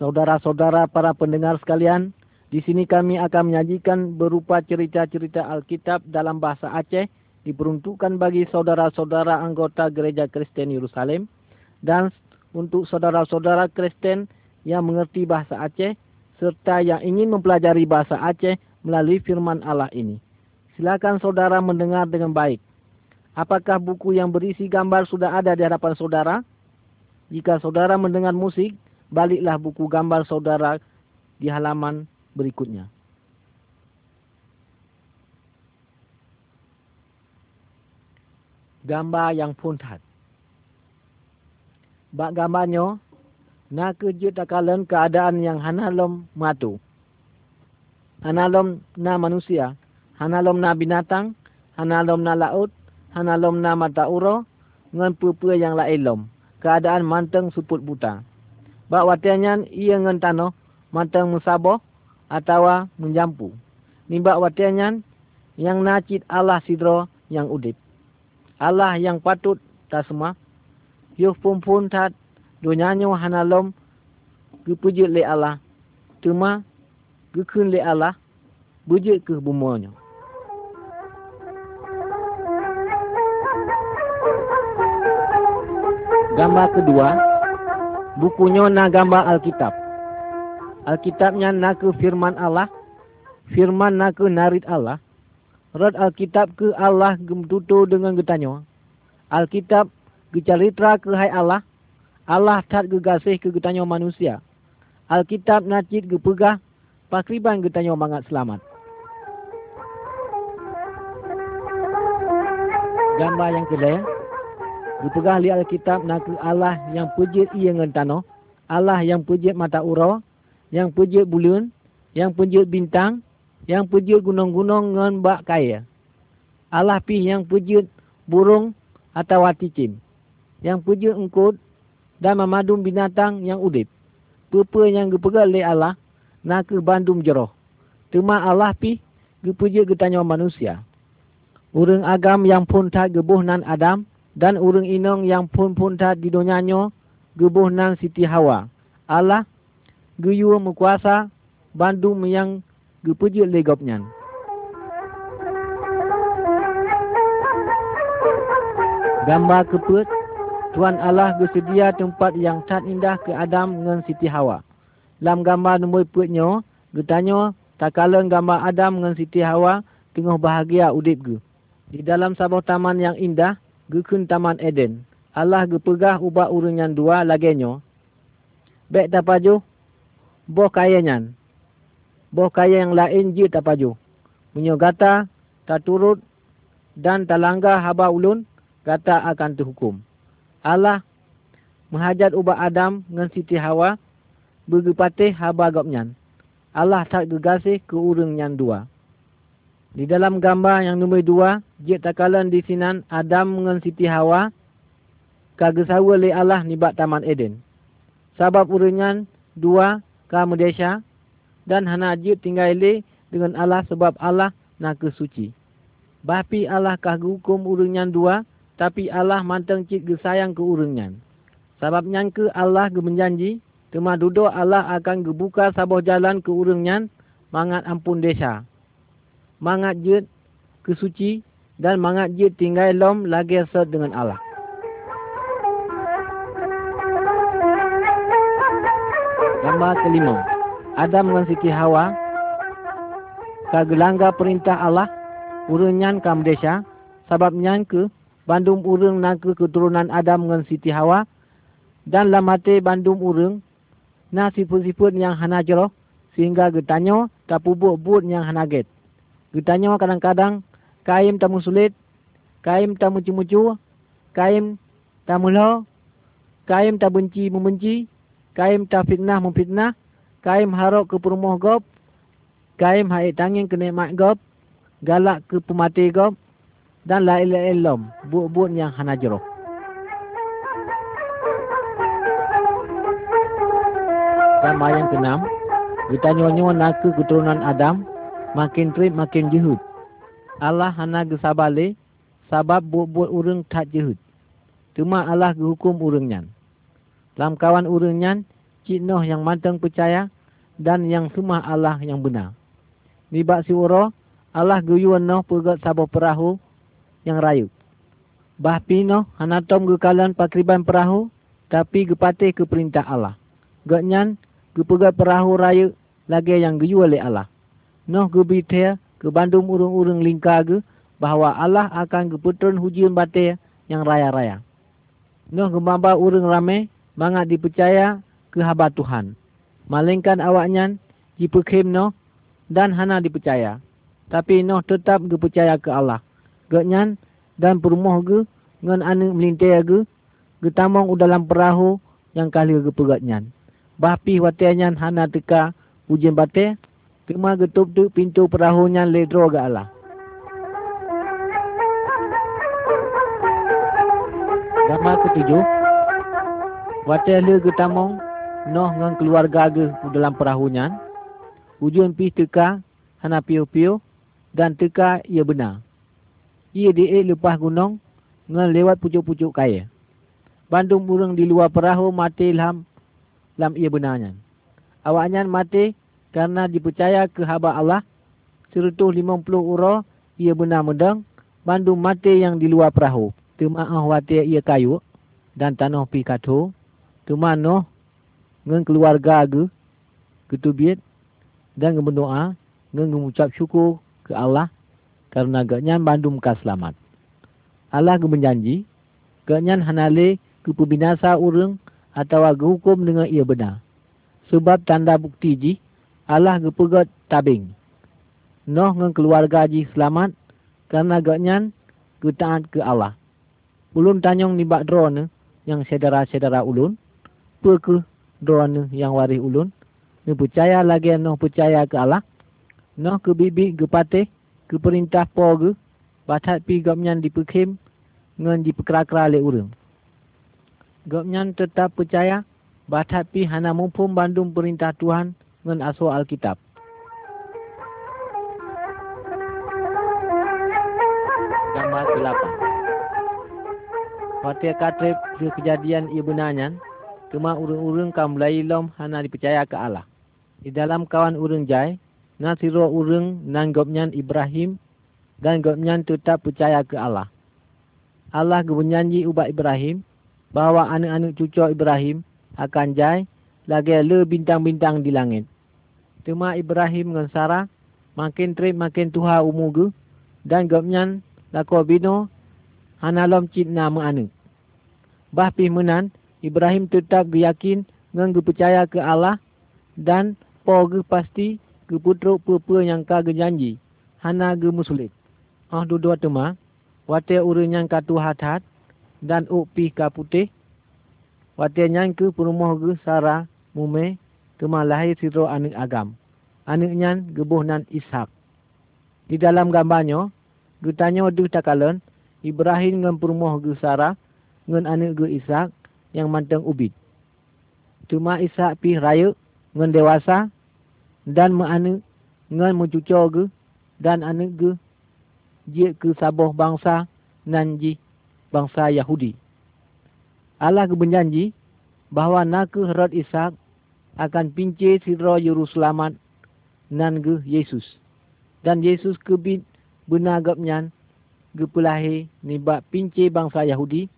saudara-saudara para pendengar sekalian, di sini kami akan menyajikan berupa cerita-cerita Alkitab dalam bahasa Aceh diperuntukkan bagi saudara-saudara anggota Gereja Kristen Yerusalem dan untuk saudara-saudara Kristen yang mengerti bahasa Aceh serta yang ingin mempelajari bahasa Aceh melalui firman Allah ini. Silakan saudara mendengar dengan baik. Apakah buku yang berisi gambar sudah ada di hadapan saudara? Jika saudara mendengar musik, baliklah buku gambar saudara di halaman berikutnya. Gambar yang puntat. Bak gambarnya, nak kejut takalan keadaan yang hanalom matu. Hanalom na manusia, hanalom na binatang, hanalom na laut, hanalom na mata uro, ngan pupua yang lain lom keadaan manteng suput buta. Bak watiannya ia ngan tano manteng musabo atau menjampu. Nimbak watiannya yang nacit Allah sidro yang udip. Allah yang patut tak semua. Yuh pun pun tat donyanya hanalom gepujut le Allah. Cuma gekun le Allah bujut ke bumanya. Gambar kedua, bukunya na gambar Alkitab. Alkitabnya na ke firman Allah, firman na ke narit Allah. Rad Alkitab ke Allah gemtutu dengan getanya. Alkitab gecaritra ke hai Allah, Allah tak gegasih ke getanya manusia. Alkitab nacit gepegah, pakriban getanya mangat selamat. Gambar yang kedua, Dipegang li Alkitab nak Allah yang pujit ia dengan tanah. Allah yang pujit mata ura. Yang pujit bulan. Yang pujit bintang. Yang pujit gunung-gunung dengan bak kaya. Allah pi yang pujit burung atau waticin. Yang pujit engkut dan memadum binatang yang udip. Pepa yang dipegang li Allah nak ke bandum jeroh. Cuma Allah pi gepujit getanya manusia. Urang agam yang pun tak gebuh nan Adam dan urang inong yang pun-pun tak di donyanya gebuh nan Siti Hawa. Allah geyu mekuasa bandung yang gepuji legopnya. Gambar keput, Tuhan Allah bersedia tempat yang tak indah ke Adam dengan Siti Hawa. Dalam gambar nombor putnya, getanya tak kala gambar Adam dengan Siti Hawa tengah bahagia udip ge. Di dalam sebuah taman yang indah, gekun taman Eden. Allah gepegah ubah urungan dua lagenyo. Bek tapaju, boh kaya nyan. Boh kaya yang lain je tapaju. Menyo gata, tak turut, dan talangga haba ulun, gata akan terhukum. Allah menghajat ubah Adam dengan Siti Hawa, bergepatih haba gopnyan. Allah tak gegasih ke urungan dua. Di dalam gambar yang nombor dua, jik takalan di sinan Adam dengan Siti Hawa, kagesawa le Allah nibat Taman Eden. Sabab uringan dua ka Medesha dan hana jik tinggal le dengan Allah sebab Allah nak ke suci. Bapi Allah kah hukum uringan dua, tapi Allah manteng cik gesayang ke uringan. Sebab ke Allah ge menjanji, tema duduk Allah akan gebuka sabuh jalan ke uringan, mangat ampun desa mangat jut kesuci dan mangat jut tinggal lom lagi asal dengan Allah. Gambar kelima. Adam dengan Siti Hawa kagelangga perintah Allah urunyan kam desa sebab ke bandung urung nak ke keturunan Adam dengan Siti Hawa dan lamate bandung urung na sifut-sifut yang hana jeroh sehingga getanyo tak pubuk but yang hana get. Ditanya kadang-kadang, kaim tamu sulit, kaim tamu mucu-mucu, kaim tamu lo, kaim tak benci membenci, kaim tak fitnah memfitnah, kaim harok ke perumuh gop, kaim haik tangin ke nikmat gop, galak ke pemati gop, dan lain-lain lom, buat-buat yang hana jeroh. Sama yang keenam, kita nyonya nak ke keturunan Adam, makin trip makin jehud. Allah hana gesabale sabab buat-buat urang tak jehud. Cuma Allah hukum urangnya. Dalam kawan urangnya, cik noh yang manteng percaya dan yang semua Allah yang benar. Nibak si uro, Allah guyuan noh pegat sabah perahu yang rayu. Bah pino hanatom gekalan pakriban perahu tapi gepatih ke perintah Allah. Gaknyan gepegat perahu rayu lagi yang guyu oleh Allah. Noh gebitih ke bandung urung-urung lingkar ge bahawa Allah akan geputun hujian batir yang raya-raya. Noh gemamba urung ramai mangat dipercaya ke haba Tuhan. Malingkan awaknya dipekim noh dan hana dipercaya. Tapi noh tetap dipercaya ke Allah. Gaknyan dan perumuh ge ngan anu melintai ge getamong dalam perahu yang kali ge pegatnya. Bahpi watiannya hana teka ujian batir Cuma getup tu pintu perahunya ledro ke Allah. Gambar ketujuh. Wacah le getamong. Noh dengan keluarga ke dalam perahunya. Ujung pi teka. Hana piu-piu. Dan teka ia benar. Ia diik lepas gunung. Dengan lewat pucuk-pucuk kaya. Bandung burung di luar perahu mati lam. Lam ia benarnya. Awaknya mati karena dipercaya ke haba Allah serutuh 50 uro ia benar mendang bandu mati yang di luar perahu. Temaah wati ia kayu dan tanah pi katu. Temano ngen keluarga ge ketubit dan berdoa ngen mengucap syukur ke Allah karena gaknya bandu muka selamat. Allah ge menjanji gaknya hanale ke pembinasa urang atau hukum dengan ia benar. Sebab tanda bukti ji Allah gepegat tabing. Noh dengan keluarga ji selamat kerana agaknya ketaat ke Allah. Ulun tanyong ni bak drone yang sedara-sedara ulun. Apa ke drone yang waris ulun? Ni percaya lagi noh percaya ke Allah. Noh ke bibi ke patih ke perintah po ke. Batat pi gapnyan dipekim ngan diperkera-kera oleh urang. Gapnyan tetap percaya batat pi hana mumpum bandung perintah Tuhan dengan asal Alkitab. Gambar ke-8. Waktu katrip di kejadian ia benarnya, cuma urung-urung Melayu lom hana dipercaya ke Allah. Di dalam kawan urung jai, nasiro urung nan gopnyan Ibrahim dan gopnyan tetap percaya ke Allah. Allah gebunyanyi ubat Ibrahim bahawa anak-anak cucu Ibrahim akan jai lagi le bintang-bintang di langit. Cuma Ibrahim dengan Sarah makin trip makin tuha umugu dan gapnyan lako bino hanalom cit nama anu. Bah pi menan Ibrahim tetap yakin ngan percaya ke Allah dan po ge pasti ke putruk papa yang ka janji hana ge musulit. Ah dua-dua tema wate urun yang ka tuhat dan upi ka putih Wate nyang ke perumoh ge Sarah mume kema lahir siro anak agam. Anaknya gebuh nan Ishak. Di dalam gambarnya, getanya du takalen, Ibrahim dengan perumoh ge Sarah, dengan anak ge Ishak yang manteng ubid. Cuma Ishak pi raya dengan dewasa, dan anak dengan mencucu ge, dan anak ge, dia ke saboh bangsa nanji bangsa Yahudi. Allah ke berjanji bahawa nak rod Ishak akan pinci sirro Yerusalem nan ge Yesus. Dan Yesus kebit benar gapnyan ge pelahi nibak pinci bangsa Yahudi,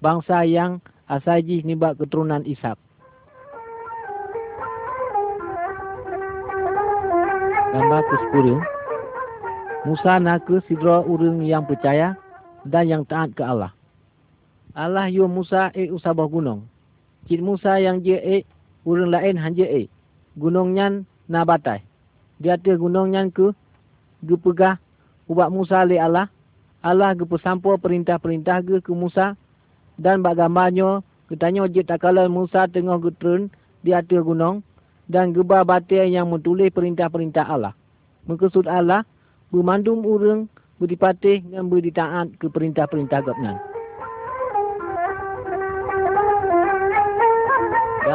bangsa yang asaji nibak keturunan Ishak. Gambar ke-10 Musa nak ke sidra urung yang percaya dan yang taat ke Allah. Allah yu Musa e usabah gunung. Cik Musa yang je e urung lain hanja e. Gunungnya nabatai. Di atas gunung yang ke, ge pegah ubat Musa oleh Allah. Allah ge pesampo perintah-perintah ge ke Musa. Dan bak gambarnya, ketanya je tak kala Musa tengah getrun di atas gunung. Dan gebar batin yang menulis perintah-perintah Allah. Mengkesud Allah, bermandum urung berdipatih dan berditaat ke perintah-perintah gabnan.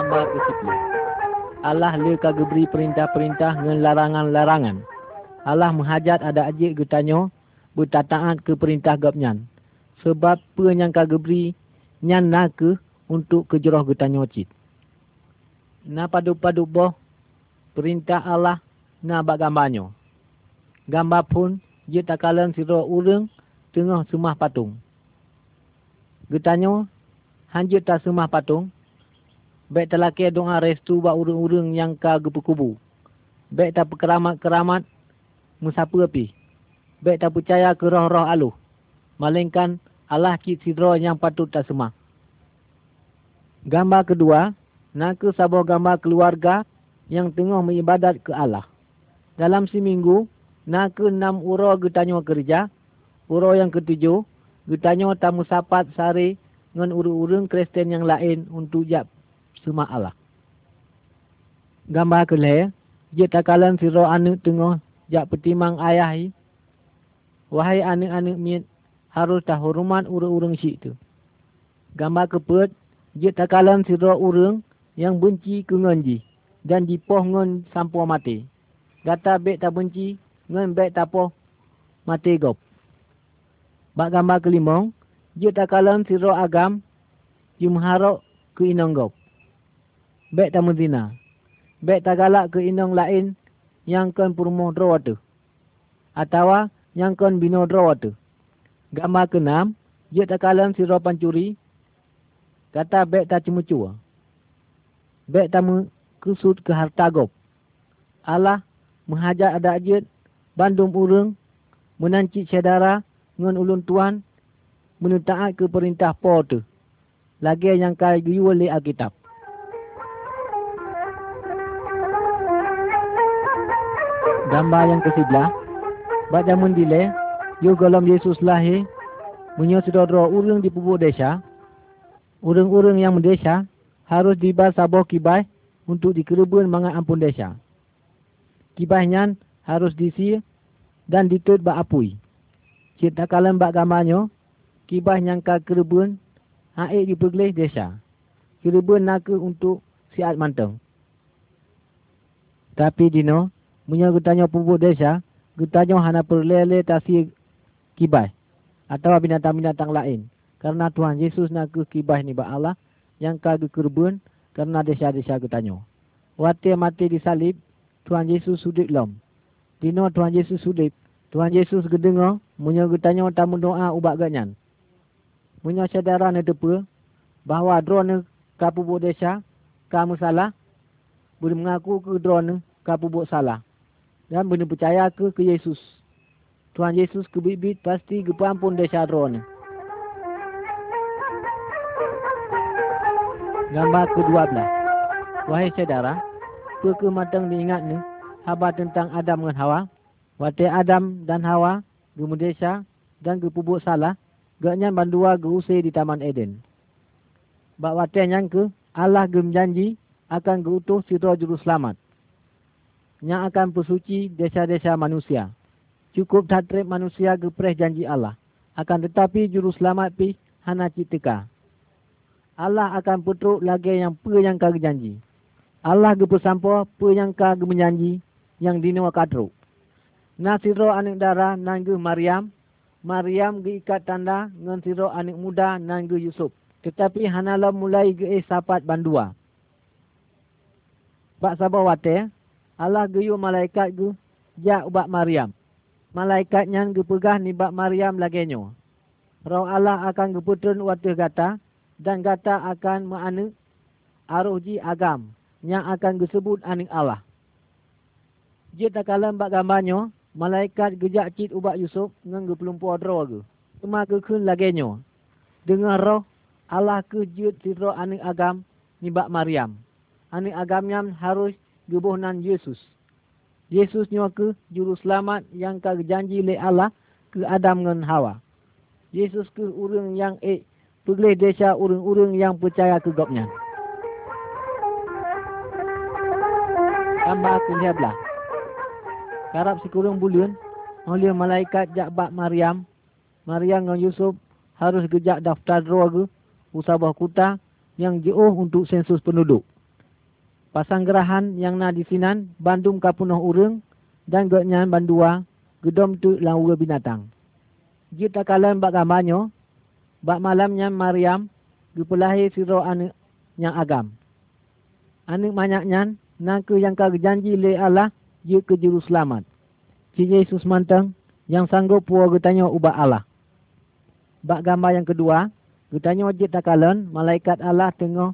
Gambar ke-10. Allah leka beri perintah-perintah dengan larangan-larangan. Allah menghajat ada ajik getanyo bertataan ke perintah gapnyan. Sebab penyangka geberi nyan nake untuk kejeroh getanyo cit. na padu-padu boh perintah Allah na bak gambarnya. Gambar pun dia tak kalang siro urang tengah semah patung. Getanya, hanjut tak semah patung. Baik telaki doa restu bak urang-urang yang ka gepu-kubu. Baik tak perkeramat-keramat musapa api. Baik tak percaya ke roh-roh aluh. Malingkan Allah cik sidro yang patut tak semah. Gambar kedua, nak sebuah gambar keluarga yang tengah mengibadat ke Allah. Dalam seminggu, nak enam uro getanya kerja. Uro yang ketujuh, getanya tamu sapat sari dengan urung-urung Kristen yang lain untuk jap semua Allah. Gambar kelih, dia takalan siro anak tengah jap petimang ayah Wahai anak-anak miet, harus tak hormat urung-urung syik tu. Gambar keput, dia takalan siro urung yang benci ke ngenji dan dipoh ngen sampo mati. Gata bek tak benci, ngen bek tak poh mati gop. Bak gambar kelima, dia takalan siro agam, mengharap ke inong gop. Bek tak menzina. Bek tak galak ke inong lain yang kan purmo draw tu. Atau yang kan bino draw tu. Gambar keenam, dia tak kalang si roh pancuri. Kata bek tak cemucu. Bek tak kusut ke harta gop. Allah menghajar ada ajit, bandung urung, menancik sedara, dengan ulun tuan, menutaat ke perintah po tu. Lagi yang kaya giyu oleh Alkitab. Gambar yang ke sebelah, Baca mendile, Yo galam Yesus lahir, punya saudara urang di pubuk desa, urang-urang yang mendesa harus dibas sabah kibai untuk dikerubun mangat ampun desa. Kibahnya harus disi dan ditut bak apui. Cita kalam bak gamanya, kibah yang ka kerubun, haik dipergelih desa. Kerubun nak untuk siat manteng. Tapi dino, punya gutanya pubuk desa, gutanya hana perlele tasir kibah atau binatang-binatang lain. Karena Tuhan Yesus nak ke kibah ni Allah yang kage kerbun karena desa-desa ketanyo. Waktu mati di salib, Tuhan Yesus sudip lom. Dino Tuhan Yesus sudip, Tuhan Yesus gedengo, munya getanyo tamu doa ubak ganyan. Munya saudara ne depa bahawa drone kapu desa kamu salah, boleh mengaku ke drone kapu salah. Dan boleh percaya ke ke Yesus. Tuhan Yesus kebibit pasti kepampun desa drone. Gambar ke-12. Wahai saudara, ke matang diingat ni, haba tentang Adam dengan Hawa. Waktu Adam dan Hawa, gemu desa dan kepubuk salah, gaknya bandua geusai di Taman Eden. Bak waktu yang ke, Allah gem akan geutuh sitra juru selamat. Yang akan pesuci desa-desa manusia cukup tatrib manusia gepreh janji Allah. Akan tetapi juru selamat pi hana citeka. Allah akan putruk lagi yang pe yang kage janji. Allah gepe sampo pe yang kage menjanji yang dinua kadru. Nasiro anak dara nanggu Maryam. Maryam ge ikat tanda ngan siro anak muda nanggu Yusuf. Tetapi hanalah mulai ge sapat bandua. Bak sabah wate, Allah geyu malaikat ge jak ubak Maryam malaikat yang gepegah nibak Maryam lagenyo. Roh Allah akan geputun waktu gata dan gata akan menganu aruji agam yang akan disebut anik Allah. Jika tak kalah bak gambarnya, malaikat gejak cit ubak Yusuf dengan gepelumpu roh ke. Cuma kekun lagenyo. Dengan roh Allah kejut si roh anik agam nibak Maryam. Anik agamnya harus gebuhnan Yesus. Yesus nyawa ke juru selamat yang kau janji oleh Allah ke Adam dengan Hawa. Yesus ke urang yang eh pergi desa urang-urang yang percaya ke gopnya. Tambah aku lihat belah. Karab si kurung bulan, oleh malaikat jakbak Maryam, Maryam dengan Yusuf harus gejak daftar roh ke usabah kuta yang jauh untuk sensus penduduk pasang gerahan yang na di sinan bandum kapunoh urang dan gaknyan bandua gedom tu lawa binatang. Jika kalian bak gambarnya, bak malamnya Maryam gepelahi siro anak yang agam. anak manyaknya nak ke yang kau janji le Allah je ke juru selamat. Si Yesus mantang yang sanggup puas getanya ubah Allah. Bak gambar yang kedua, getanya wajib tak kalen, malaikat Allah tengah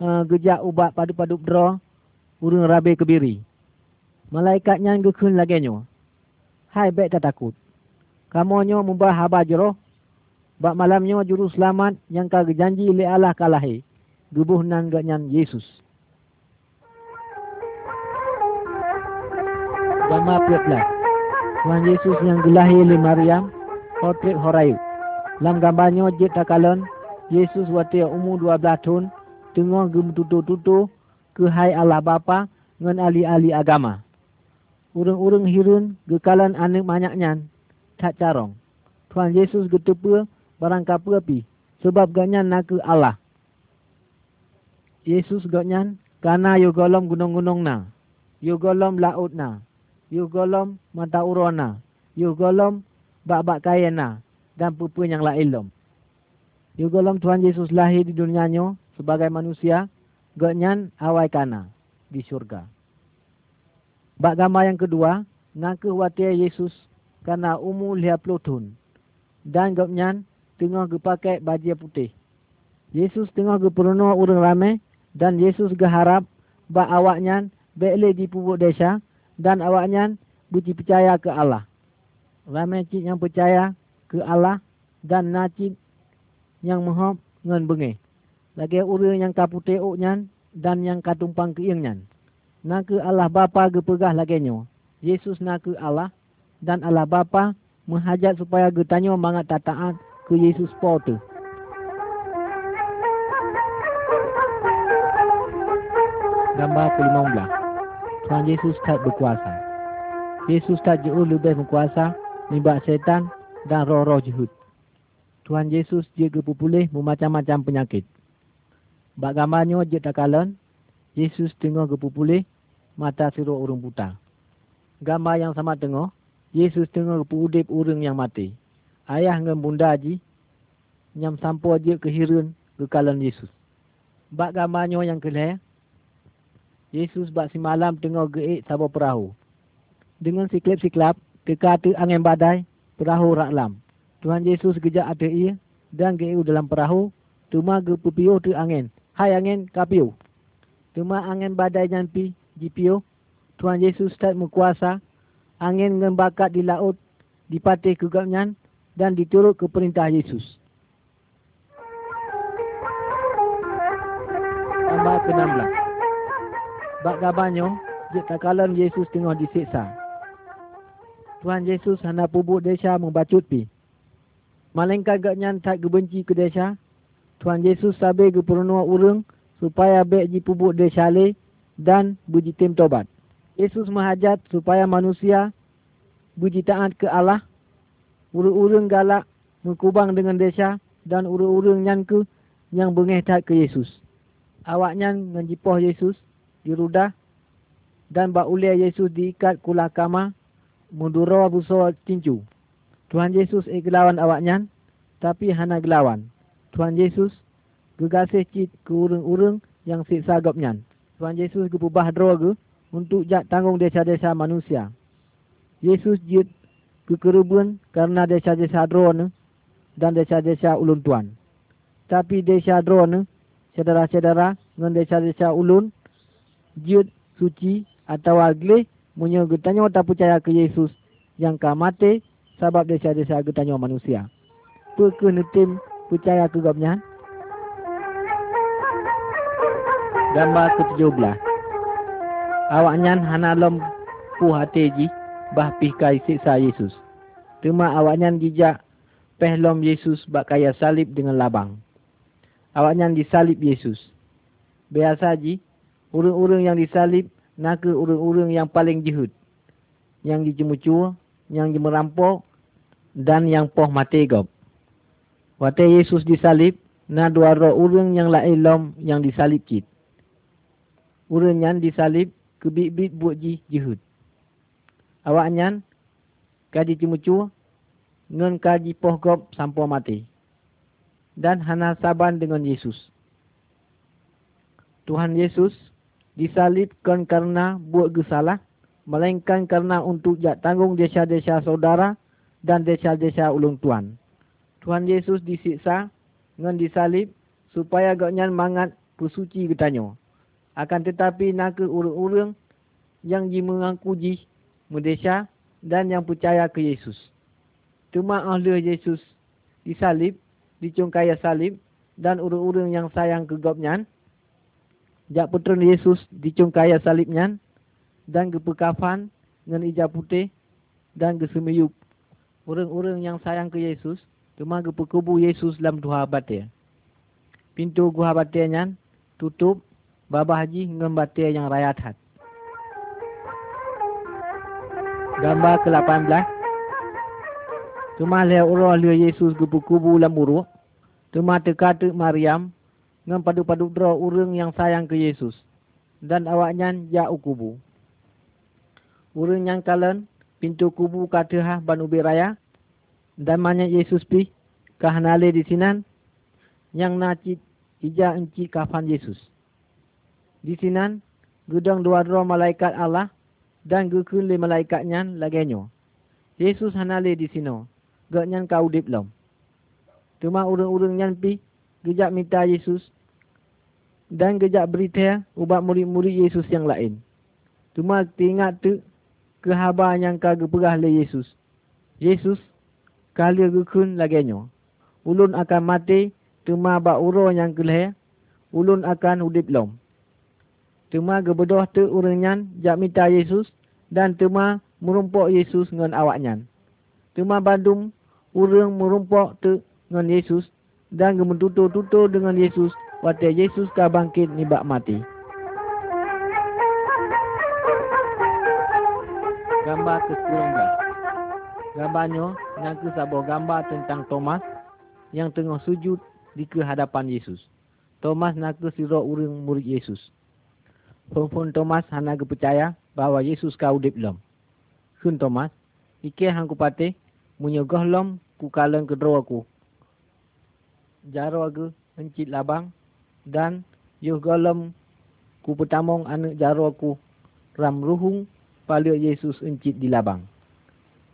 uh, gejak ubat padu-padu draw urung rabe kebiri. Malaikatnya ngekun lagi nyo. Hai baik tak takut. Kamu nyo mubah haba jeroh. Bak malamnya juru selamat yang kau janji le Allah kalahi. Gebuh nan ganyan Yesus. Gambar 14. Tuhan Yesus yang gelahi oleh Maryam, potret Horayu. Dalam gambarnya, Jit Takalon, Yesus waktu umur 12 tahun, tengah gem tutu-tutu ke hai Allah Bapa dengan ahli-ahli agama. Urung-urung hirun gekalan anak banyaknya, tak carong. Tuhan Yesus getupa barang kapa api, sebab ganyan nak ke Allah. Yesus ganyan, karena yo golom gunung-gunung na, yo golom laut na, you golom mata urona, you golom bak-bak kaya na, dan pupu yang lain lom. You golom Tuhan Yesus lahir di dunia nyo sebagai manusia, gonyan awai kana di surga. Bak gambar yang kedua, ngaku watia Yesus karena umur lihat pelutun. Dan gonyan tengah pakai baju putih. Yesus tengah geperuno urang ramai dan Yesus geharap bak awaknya bele di pubuk desa dan awaknya buci percaya ke Allah. Ramai cik yang percaya ke Allah dan nacik yang mahap ngan bengi. Lagi urang yang kapute uknya dan yang katumpang ke iangnya. Nak ke Allah Bapa gepegah lagi nyo. Yesus nak ke Allah dan Allah Bapa menghajat supaya getanyo mangat tataan ke Yesus po tu. Gambar ke-15. Tuhan Yesus tak berkuasa. Yesus tak jauh lebih berkuasa membak setan dan roh-roh jahut. Tuhan Yesus juga berpulih memacam-macam penyakit. Bak gambarnya je tak kalan, Yesus tengah berpulih mata sirup urung buta. Gambar yang sama tengah, Yesus tengah berpudip urung yang mati. Ayah dengan bunda ji, nyam sampo je ke kalan Yesus. Bak gambarnya yang kelihatan, Yesus bak si malam tengah geik sabar perahu. Dengan siklap-siklap, kekata angin badai, perahu raklam. Tuhan Yesus gejak ada ia dan geik dalam perahu, cuma ge pepiu tu angin. Hai angin, kapiu. Cuma angin badai nyampi, jipiu. Tuhan Yesus tak menguasa, angin ngembakat di laut, dipatih kegapnya dan diturut ke perintah Yesus. Tambah ke-16. Bak gabanyo, jika kalam Yesus tengah disiksa. Tuhan Yesus hana pubuk desa membacut pi. Malingkan gaknya tak gebenci ke desa. Tuhan Yesus sabi ke perunua urung supaya bek ji pubuk desa le dan buji tim tobat. Yesus menghajat supaya manusia buji taat ke Allah. Urung-urung galak mengkubang dengan desa dan urung-urung nyanku yang bengeh tak ke Yesus. Awaknya menjipoh Yesus dirudah dan bak ulia Yesus diikat kula kama munduro buso tinju. Tuhan Yesus e gelawan awaknya tapi hana gelawan. Tuhan Yesus gegasih cit ke urung-urung yang siksa gopnya. Tuhan Yesus gepubah droga untuk jak tanggung desa-desa manusia. Yesus jit ke kerubun karena desa-desa drone dan desa-desa ulun tuan. Tapi desa drone, saudara-saudara, dengan desa-desa ulun, jut suci atau agle munyo getanya tak percaya ke Yesus yang ka mate sebab desa-desa getanya manusia. Puke nutim percaya ke gapnya. Gambar ke-17. Awaknya hana lom pu hati ji bah pihkai siksa Yesus. Cuma awaknya jijak pehlom Yesus bak kaya salib dengan labang. Awaknya disalib Yesus. Biasa ji, Urung-urung yang disalib, naka urung-urung yang paling jihud. Yang dijemucur, yang dimerampok, dan yang poh mati gop. Waktu Yesus disalib, na dua roh urung yang lain lom yang disalib cit. Urung yang disalib, kebit-bit buat ji jihud. Awaknya, kaji jemucur, ngen kaji poh gop sampai mati. Dan hana saban dengan Yesus. Tuhan Yesus disalibkan karena buat gesalah, melainkan karena untuk jak tanggung desa-desa saudara dan desa-desa ulung tuan. Tuhan Yesus disiksa dengan disalib supaya gaknya mangat pusuci getanyo. Akan tetapi nak urung-urung yang mengaku ji mudesya dan yang percaya ke Yesus. Cuma ahli Yesus disalib, dicungkaya salib dan urung-urung yang sayang ke gopnya Jak putera Yesus dicungkaya salibnya dan ke pekafan dengan ijab putih dan ke semiyup. Orang-orang yang sayang ke Yesus cuma ke pekubu Yesus dalam dua batir. Pintu gua batirnya tutup babah haji dengan batir yang rayat hat. Gambar ke-18 Cuma lihat orang lihat Yesus ke pekubu dalam uruk. Cuma teka-tek Maryam dengan padu-padu draw urang yang sayang ke Yesus. Dan awaknya ya ukubu. Urang yang kalen pintu kubu katahah ban ubi raya. Dan banyak Yesus pi kahanale di sinan. Yang nacit ija enci kafan Yesus. Di sinan gudang dua draw malaikat Allah. Dan gukun le malaikatnya lagenyo. Yesus hanale di sino. Gaknya kau diplom. Cuma urang-urang yang pi. Gejak minta Yesus dan kejap berita ubat murid-murid Yesus yang lain. Cuma teringat tu kehabar yang kagak perah oleh Yesus. Yesus kali gukun laginya. Ulun akan mati cuma bak uro yang kelih. Ulun akan udip lom. Cuma gebedoh tu urenyan jak minta Yesus dan cuma merumpok Yesus dengan awaknya. Cuma bandum urang merumpok tu dengan Yesus dan gementutur-tutur dengan Yesus waktu Yesus ka bangkit ni bak mati. Gambar ke-19. Gambarnya ngaku sebuah gambar tentang Thomas yang tengah sujud di kehadapan Yesus. Thomas ngaku siro urang murid Yesus. Pun Thomas hanya percaya bahawa Yesus kau udip lom. Kun Thomas, ikir hang kupate menyogah lom ku kalang kedua aku. Jaro aku encit labang dan yuh golem ku pertamong anak jaro ku ram ruhung pada Yesus encit di labang.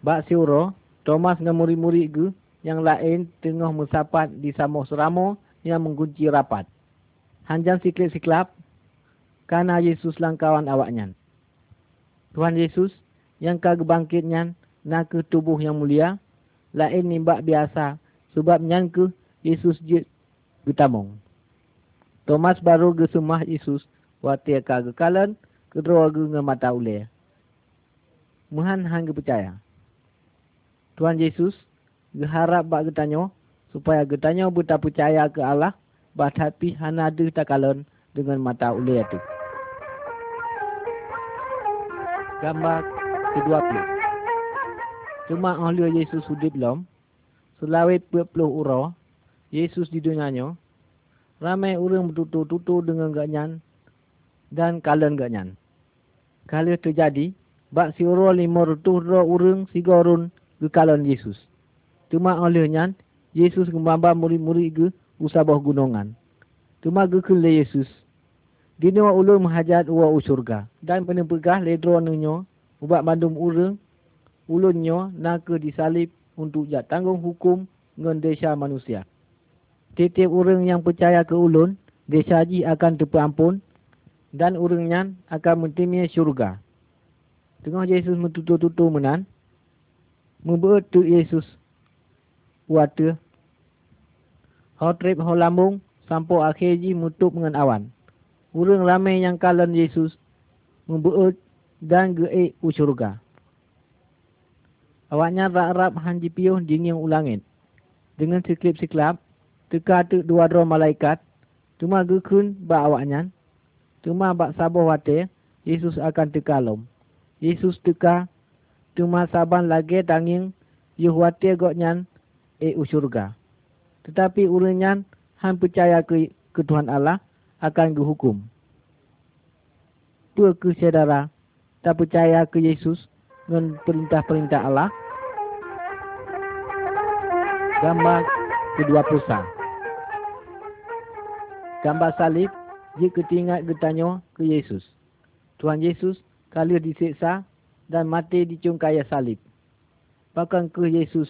Bak siuro, Thomas dengan murid-murid ke yang lain tengah mensapat di samuh seramo yang menggunci rapat. Hanjang siklip-siklap karena Yesus langkawan awaknya. Tuhan Yesus yang kagebangkitnya nak ke tubuh yang mulia, lain nimbak biasa sebab nyangke Yesus je getamong. Thomas baru ke sumah Yesus waktu ka kekalan kedua ge nge mata ule. Muhan hang percaya. Tuhan Yesus ge harap bak getanyo supaya getanyo buta percaya ke Allah bat hati hana de takalan dengan mata ule itu. Gambar kedua puluh. Cuma oleh Yesus hidup lom, selawit puluh uro, Yesus di dunia nyo, ramai orang bertutur-tutur dengan ganyan dan kalian ganyan. Kalau terjadi, bak si uro lima rutuh ro orang si gorun ke kalian Yesus. Cuma olehnya, Yesus kembamba murid-murid ke usabah gunungan. Cuma ke kele Yesus. Dino ulun menghajat uwa usurga. Dan penempegah ledro nunyo, ubat bandum urang, ulunnya nak ke disalib untuk jat tanggung hukum dengan desa manusia. Tiap-tiap orang yang percaya ke ulun, desa haji akan terpampun dan orangnya akan mentimia syurga. Tengah Yesus mentutur-tutur menan, membuat tu Yesus wata. Hotrip ho lambung sampai akhir ji mutup dengan awan. Orang ramai yang kalan Yesus membuat dan geik usyurga. Awaknya rak-rap hanji piuh dingin ulangit. Dengan siklip-siklap, teka tu dua dua malaikat cuma gekun ba awaknya cuma ba sabar wate Yesus akan teka lom Yesus teka cuma saban lagi tanging yuh wate goknya e usurga tetapi urunnya han percaya ke, ke Tuhan Allah akan dihukum. Tua ke saudara tak percaya ke Yesus dengan perintah-perintah Allah? Gambar kedua pusat gambar salib Dia ketingat getanyo ke Yesus. Tuhan Yesus kali disiksa dan mati di cungkaya salib. Bahkan ke Yesus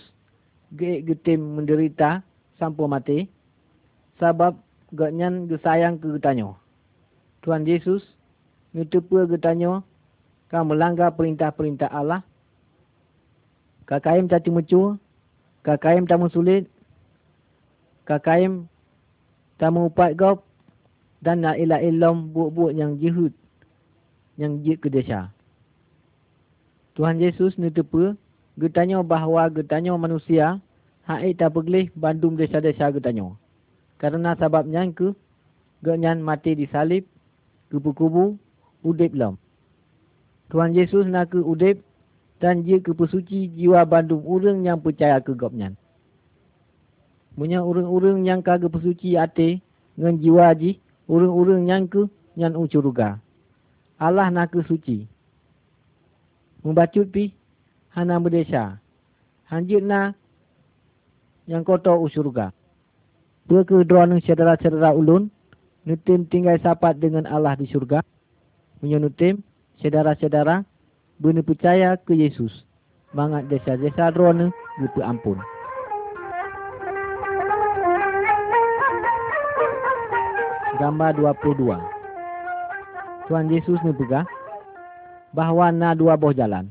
ge getim menderita sampai mati. Sebab gaknyan gesayang ke getanyo. Tuhan Yesus ngetupu getanyo kan melanggar perintah-perintah Allah. Kakaim tak mucu, kakaim tak sulit, kakaim tak upat gop, dan la ilah ilam buat-buat yang jihud, yang jihud ke desa. Tuhan Yesus nutupu, getanyo bahawa getanyo manusia, hai tak pergelih bandung desa-desa getanyo. Karena sebabnya ke, genyan mati disalib, kubu-kubu, udip lam. Tuhan Yesus nak ke udip dan dia ke pesuci jiwa bandung orang yang percaya ke gopnya. Punya orang-orang yang kagak pesuci ate dengan jiwa ji, orang-orang yang ke yang ucuruga. Allah nak ke suci. Membacut pi, hana berdesa. Hanjit na yang kotor usuruga. Dua ke dua nung saudara-saudara ulun, nutim tinggal sapat dengan Allah di surga. Punya nutim, saudara-saudara benar percaya ke Yesus. Bangat desa-desa drone gitu ampun. Gambar 22. Tuhan Yesus ni pegah bahawa na dua boh jalan.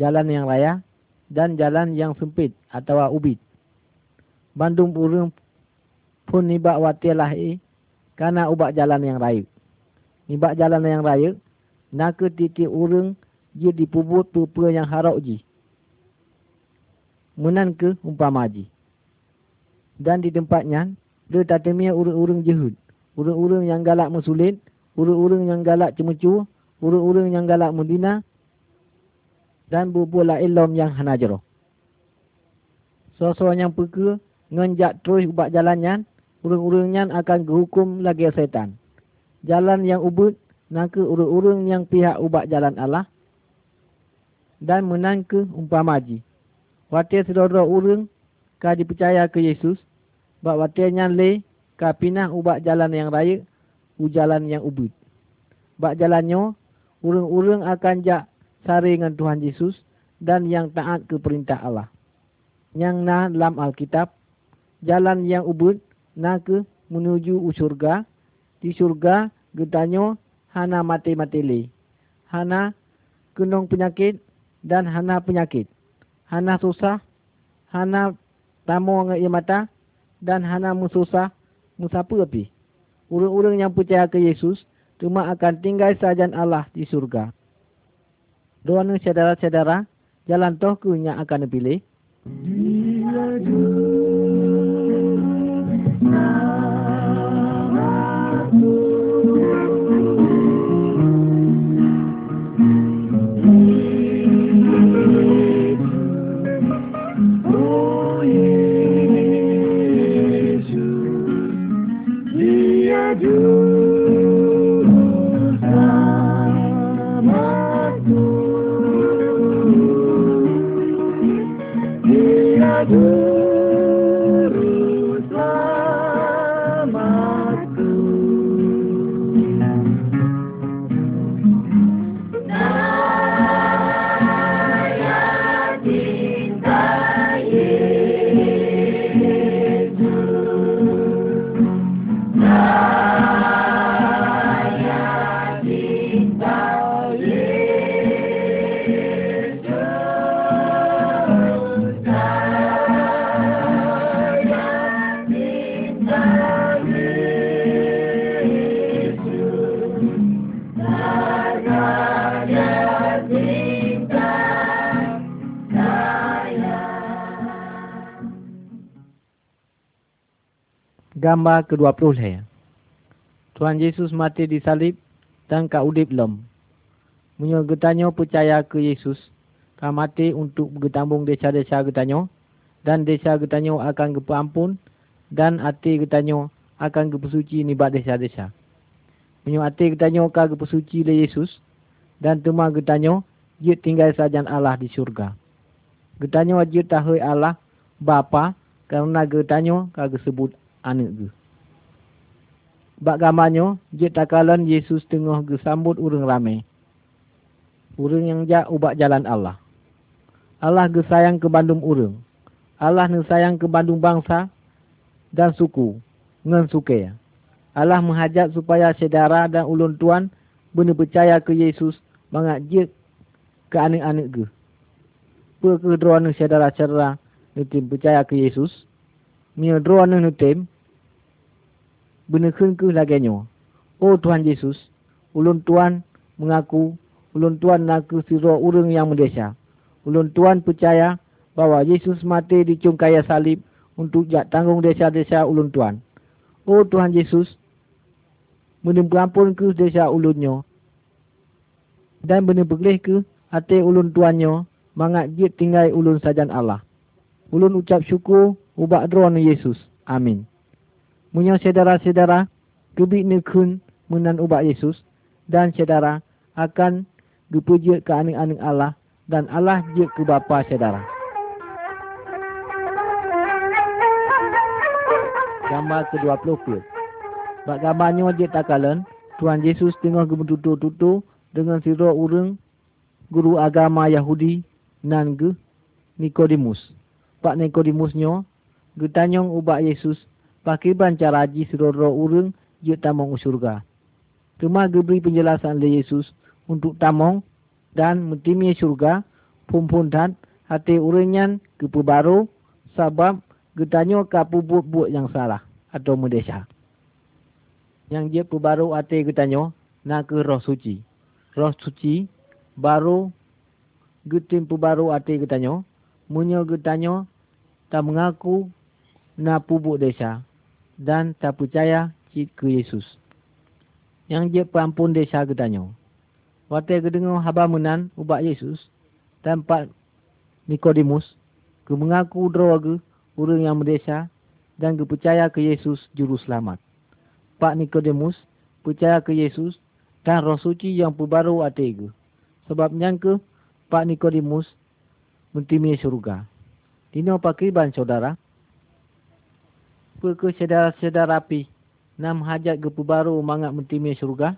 Jalan yang raya dan jalan yang sempit atau ubit. Bandung burung pun nibak watilah eh karena ubak jalan yang raya. Nibak jalan yang raya nak ke titik urung dia dipubut tupa yang harap ji. Menan ke umpama ji. Dan di tempatnya, dia tak temia urung-urung jehud. Urung-urung yang galak musulit, urung-urung yang galak cemucu, urung-urung yang galak mudina, dan bubula ilom yang hanajro. Sosok yang peka, ngenjak terus ubak jalannya, urung-urungnya akan dihukum lagi setan. Jalan yang ubut, nak urung-urung yang pihak ubak jalan Allah dan menang ke umpama haji. Watir saudara urung ka dipercaya ke Yesus, bak watirnya le ka pinah ubak jalan yang raya, u jalan yang ubut. Bak jalannya, urung-urung akan jak sari dengan Tuhan Yesus dan yang taat ke perintah Allah. Yang na dalam Alkitab, jalan yang ubut na ke menuju usurga, di surga getanyo hana mati-mati le. Hana kenong penyakit dan hana penyakit. Hana susah, hana tamu ngai mata dan hana mususah musapa api. Urang-urang yang percaya ke Yesus cuma akan tinggal sajan Allah di surga. Doa saudara-saudara, jalan toh kunya akan dipilih. Dia gambar ke-20 ya. Tuhan Yesus mati di salib dan ka udip lem. Munyo getanyo percaya ke Yesus, ka mati untuk getambung desa-desa getanyo dan desa getanyo akan gepampun dan ati getanyo akan gepesuci nibat desa-desa. Munyo ati getanyo ka gepesuci le Yesus dan tuma getanyo dia tinggal sajan Allah di surga. Getanyo dia tahu Allah Bapa karena getanyo kagak sebut anak ge. Bak gambarnya, je takalan Yesus tengah gesambut urang ramai. Urang yang jak ubak jalan Allah. Allah gesayang ke bandung urang. Allah sayang ke bandung bangsa dan suku. Ngan suke. Allah menghajat supaya saudara dan ulun tuan benar percaya ke Yesus mengajak ke anak-anak ke. Perkedruan saudara-saudara nutim percaya ke Yesus. Mia druan nutim benar ke laganya. Oh Tuhan Yesus, ulun tuan mengaku, ulun tuan nak siro urang yang mendesa. Ulun Tuan percaya bahawa Yesus mati di cungkaya salib untuk jak tanggung desa-desa ulun Tuan. Oh Tuhan Yesus, benar berampun ke desa ulunnya. Dan berleh ke hati ulun tuannya, mangat jit tinggal ulun sajan Allah. Ulun ucap syukur, ubak drone Yesus. Amin. Munya sedara-sedara, kebik nekun menan ubak Yesus, dan sedara akan dipujit ke aning-aning Allah dan Allah je ke bapa saudara. Gambar ke-20. Bak gambarnya je takalan, Tuhan Yesus tengah gemetutu-tutu dengan siro urang guru agama Yahudi nan ge Nikodemus. Pak Nikodemusnya getanyong ubak Yesus pakiban cara ji siro ro urang je tamong surga. Cuma geberi penjelasan oleh Yesus untuk tamong dan mentimi syurga pumpun dan hati urinyan ke baru sebab getanyo ke buat-buat yang salah atau mudesa. Yang dia baru hati getanyo nak ke roh suci. Roh suci baru getim baru hati getanyo munyo getanyo tak mengaku nak pubuk desa dan tak percaya ke Yesus. Yang dia perampun desa getanyo. Waktu ke dengar haba menan ubak Yesus Pak Nikodemus ke mengaku droga orang yang merdesa dan ke percaya ke Yesus juru selamat. Pak Nikodemus percaya ke Yesus dan roh suci yang perbaru hati ke. Sebab nyangka Pak Nikodemus mentimi surga. Dino pakriban saudara. Perke saudara-saudara api. Nam hajat ke perbaru mangat mentimi surga.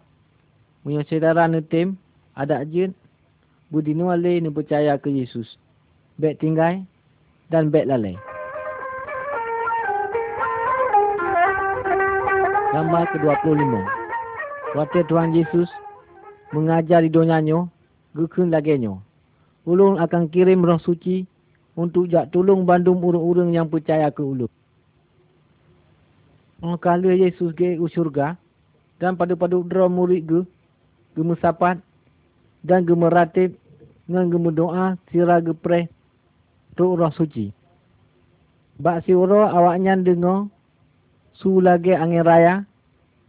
Punya saudara netim ada jin budi nuale ni percaya ke Yesus. Baik tinggal dan baik lalai. Gambar ke-25. Waktu Tuhan Yesus mengajar di donyanya, gekun laginya. Ulung akan kirim roh suci untuk jak tolong bandung urung-urung yang percaya ke ulung. Kalau Yesus ke surga dan pada-pada drama murid ke, musapat, dan gemeratib dengan gemedoa sira gepre tu roh suci. Bak si awaknya dengar su lagi angin raya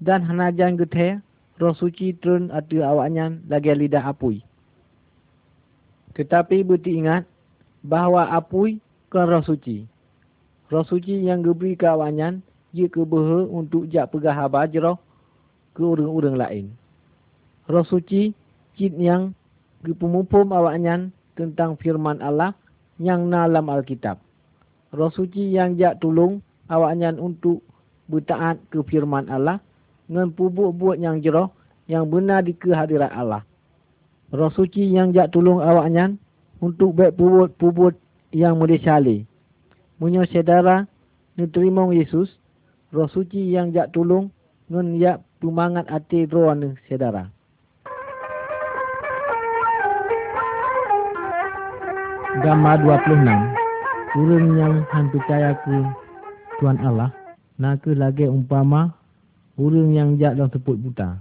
dan hanajan gethe roh suci turun atu awaknya lagi lidah apui. Tetapi beti ingat bahawa apui ke roh suci. Roh suci yang diberi ke awaknya jika beha untuk jak pegah habar jeroh ke urang-urang lain. Roh suci cit yang pemupum awaknya tentang firman Allah yang dalam Alkitab. Roh suci yang jak tolong awaknya untuk bertaat ke firman Allah dengan pubuk-buat yang jeroh yang benar di kehadiran Allah. Roh suci yang jak tolong awaknya untuk baik pubut-pubut yang mudisali. Munyo saudara ni terima Yesus, roh suci yang jak tolong dengan yak pemangat hati roh ni saudara. Gambar 26 Urang yang han percaya ke Tuhan Allah Nak lagi umpama Urang yang jak dalam seput buta.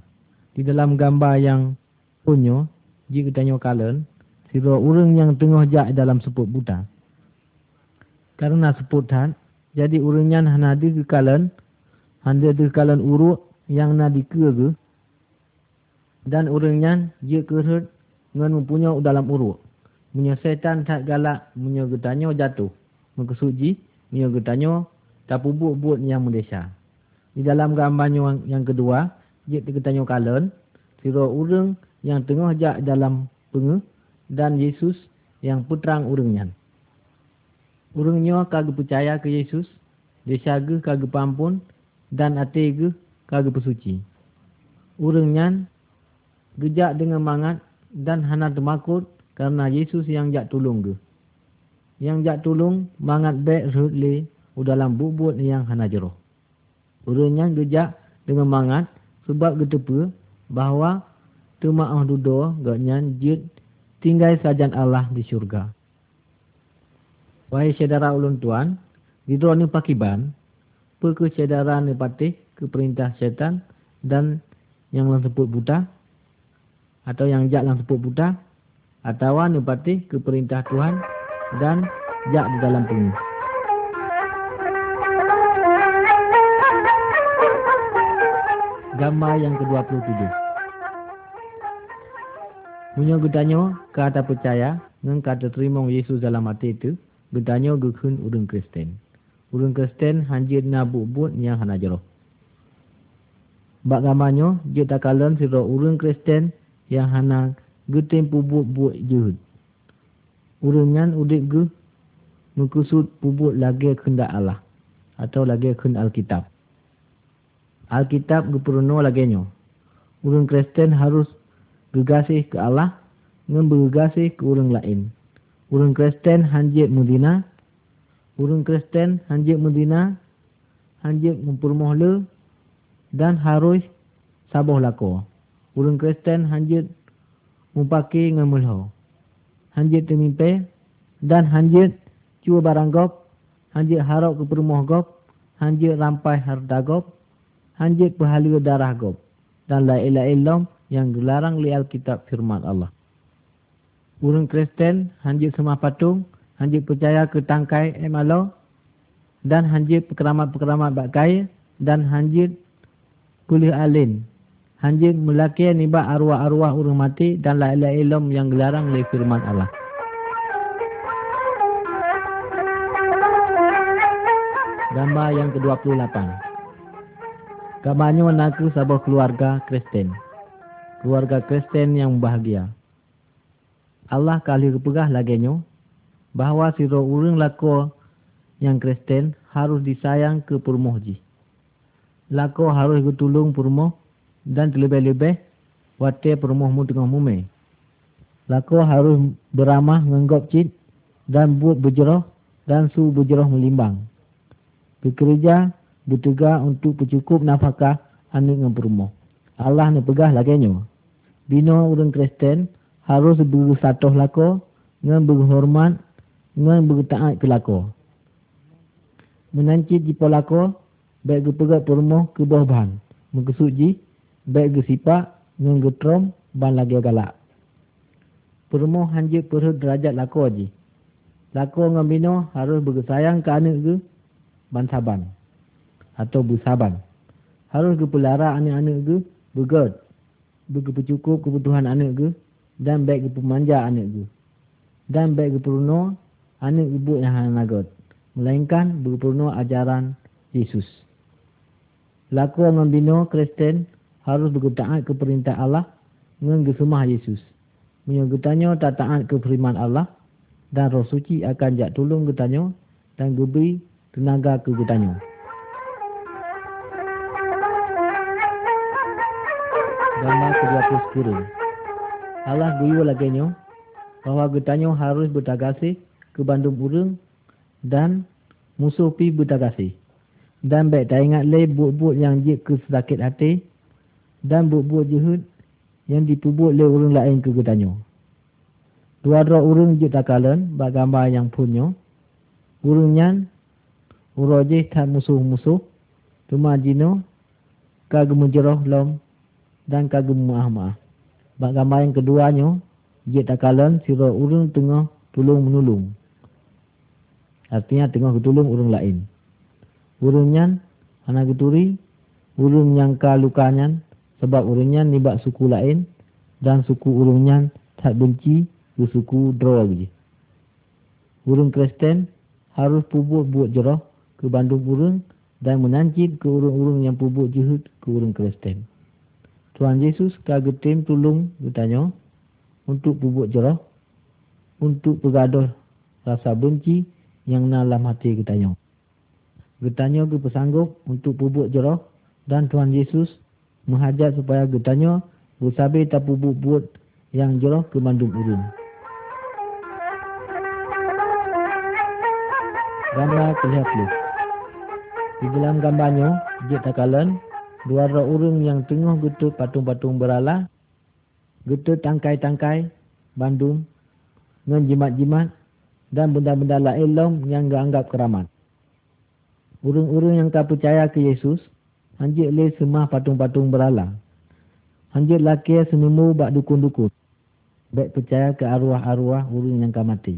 Di dalam gambar yang punya Jika tanya kalian Siro urang yang tengah jak dalam seput buta. Karena seputan Jadi urangnya hanya ada ke kalian Hanya ada kalian urut Yang nak dikira ke Dan urangnya Jika kerut Dengan mempunyai dalam urut Munya setan tak galak, munya getanyo jatuh. Muka suji, munya getanyo tak pubuk buat yang mendesa. Di dalam gambar yang, yang kedua, jik getanyo kalen, siro urung yang tengah jak dalam pengu dan Yesus yang putrang urungnya. Urungnya kagak percaya ke Yesus, desa ge kagak pampun dan ate ge kagak pesuci. Urang nyan gejak dengan mangat dan hana temakut karena Yesus yang jak tolong ke. Yang jak tolong mangat baik rutli dalam bubut yang hana jeroh. Urang nyan gejak dengan mangat sebab getepa bahawa temaah dudo gak nyan jid tinggal sajan Allah di syurga. Wahai saudara ulun tuan, di drone pakiban, ni patih ke perintah syaitan dan yang lang sebut buta atau yang jak lang sebut buta atau ni patih ke perintah Tuhan dan jak di dalam bumi. Gambar yang ke-27 Munyo gedanyo kata percaya dengan kata terima Yesus dalam hati itu gedanyo gekun urung Kristen. Urung Kristen hanjir na bubut yang hana jero. Bak gamanyo je takalan siro urung Kristen yang hana getem bubut buat juhud. Urungan udik ge mengkusut bubut lagi kendak Allah atau lagi kend Alkitab. Alkitab geperuno lagi nyo. Urung Kristen harus gegasih ke Allah dengan bergegasih ke urung lain. Urung Kristen hanjit Medina. Urung Kristen hanjit Medina. Hanjit mempermohla. Dan harus sabuh lako. Urung Kristen hanjit mupaki dengan mulho. Hanjit temimpe. Dan hanjit cuba barang gop. Hanjit harap ke permoh gop. Hanjit rampai harta gop. Hanjit perhalia darah gop. Dan la ilah ilam yang dilarang li Alkitab firman Allah urang Kristen hanjit semua patung, hanjit percaya ke tangkai emalo dan hanjit pekeramat-pekeramat bakai dan hanjit kuliah alin. Hanjit melaki niba arwah-arwah urang mati dan la ilm yang gelarang oleh firman Allah. Gambar yang ke-28. Gambarnya menaku sebuah keluarga Kristen. Keluarga Kristen yang bahagia. Allah kali kepegah laginya bahawa si roh urang lako yang Kristen harus disayang ke permohji. Lako harus ketulung permoh dan terlebih-lebih wate permohmu tengah mume. Lako harus beramah ngenggop cit dan buat berjerah dan su berjerah melimbang. Bekerja bertega untuk bercukup nafkah anak dengan permoh. Allah ni pegah laginya. Bino urang Kristen harus bersatuh lako dengan berhormat dengan bertaat ke lako. Menancit jipa lako baik ke pegat permoh ke bawah bahan. Mengkesuji baik ke sipak dengan getrom ban lagi galak. Permoh hanjir perut derajat lako aji. Lako dengan bino harus bersayang ke anak ke ban saban atau bersaban. Harus ke pelara anak-anak ke bergod. Berkecukup kebutuhan anak ke dan baik ke pemanja anak itu. Dan baik ke peruno anak ibu yang hanya nagot. Melainkan berperuno ajaran Yesus. Laku membina Kristen harus berketaat ke perintah Allah dengan kesemah Yesus. Menyebutanya tak taat ke firman Allah dan roh suci akan jak tolong ketanya dan geberi tenaga ke ketanya. Gambar ke-20 Allah lagi nyo bahawa getanyo harus bertagasi ke bandung urung dan musuh pi bertagasi. Dan baik tak ingat leh buat-buat yang jik ke sakit hati dan buat-buat jihud yang dipubut oleh urung lain ke getanyo. Dua-dua urung jik takalan bak gambar yang punyo. Urung nyan urojih tak musuh-musuh cuma jino kagum menjeroh lom dan kagum maaf-maaf. Bak gambar yang keduanya, dia tak kalan urung tengah tolong menolong. Artinya tengah ketulung urung lain. Urung nyan, anak keturi, urung yang lukanya sebab urung nyan nibak suku lain dan suku urung nyan tak benci ke suku draw lagi. Urung Kristen harus pubuk buat jerah ke Bandung urung dan menancit ke urung-urung yang pubuk jihud ke urung Kristen. Tuhan Yesus kagak tim tolong bertanya untuk bubuk jerah untuk bergaduh rasa benci yang dalam hati kita tanya. Bertanya ke pesanggup untuk bubuk jerah Dan Tuhan Yesus menghajat supaya getanya bersabi tapu buat yang jeroh ke mandum urun. Gambar terlihat plus. Di dalam gambarnya, Jek Takalan, dua orang urung yang tengah getut patung-patung beralah, getut tangkai-tangkai, bandung, dengan jimat-jimat, dan benda-benda lain lom yang dianggap keramat. Urung-urung yang tak percaya ke Yesus, anjir le semah patung-patung berala. Anjir laki senemu bak dukun-dukun. Baik percaya ke arwah-arwah urung yang tak mati.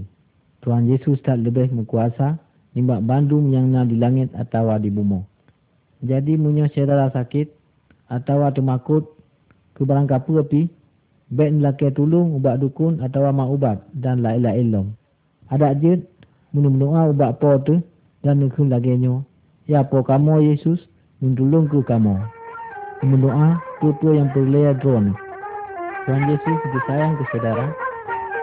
Tuhan Yesus tak lebih berkuasa, nimbak bandung yang na di langit atau di bumi. Jadi punya saudara sakit atau termakut ke barang kapu api, baik laki tolong ubat dukun atau mak ubat dan lain-lain lom. Ada je menunggu ubat po tu dan nukun lagi nyo Ya po kamu Yesus menolongku kamu. Mendoa tua yang perlaya drone. Tuhan Yesus disayang ke saudara.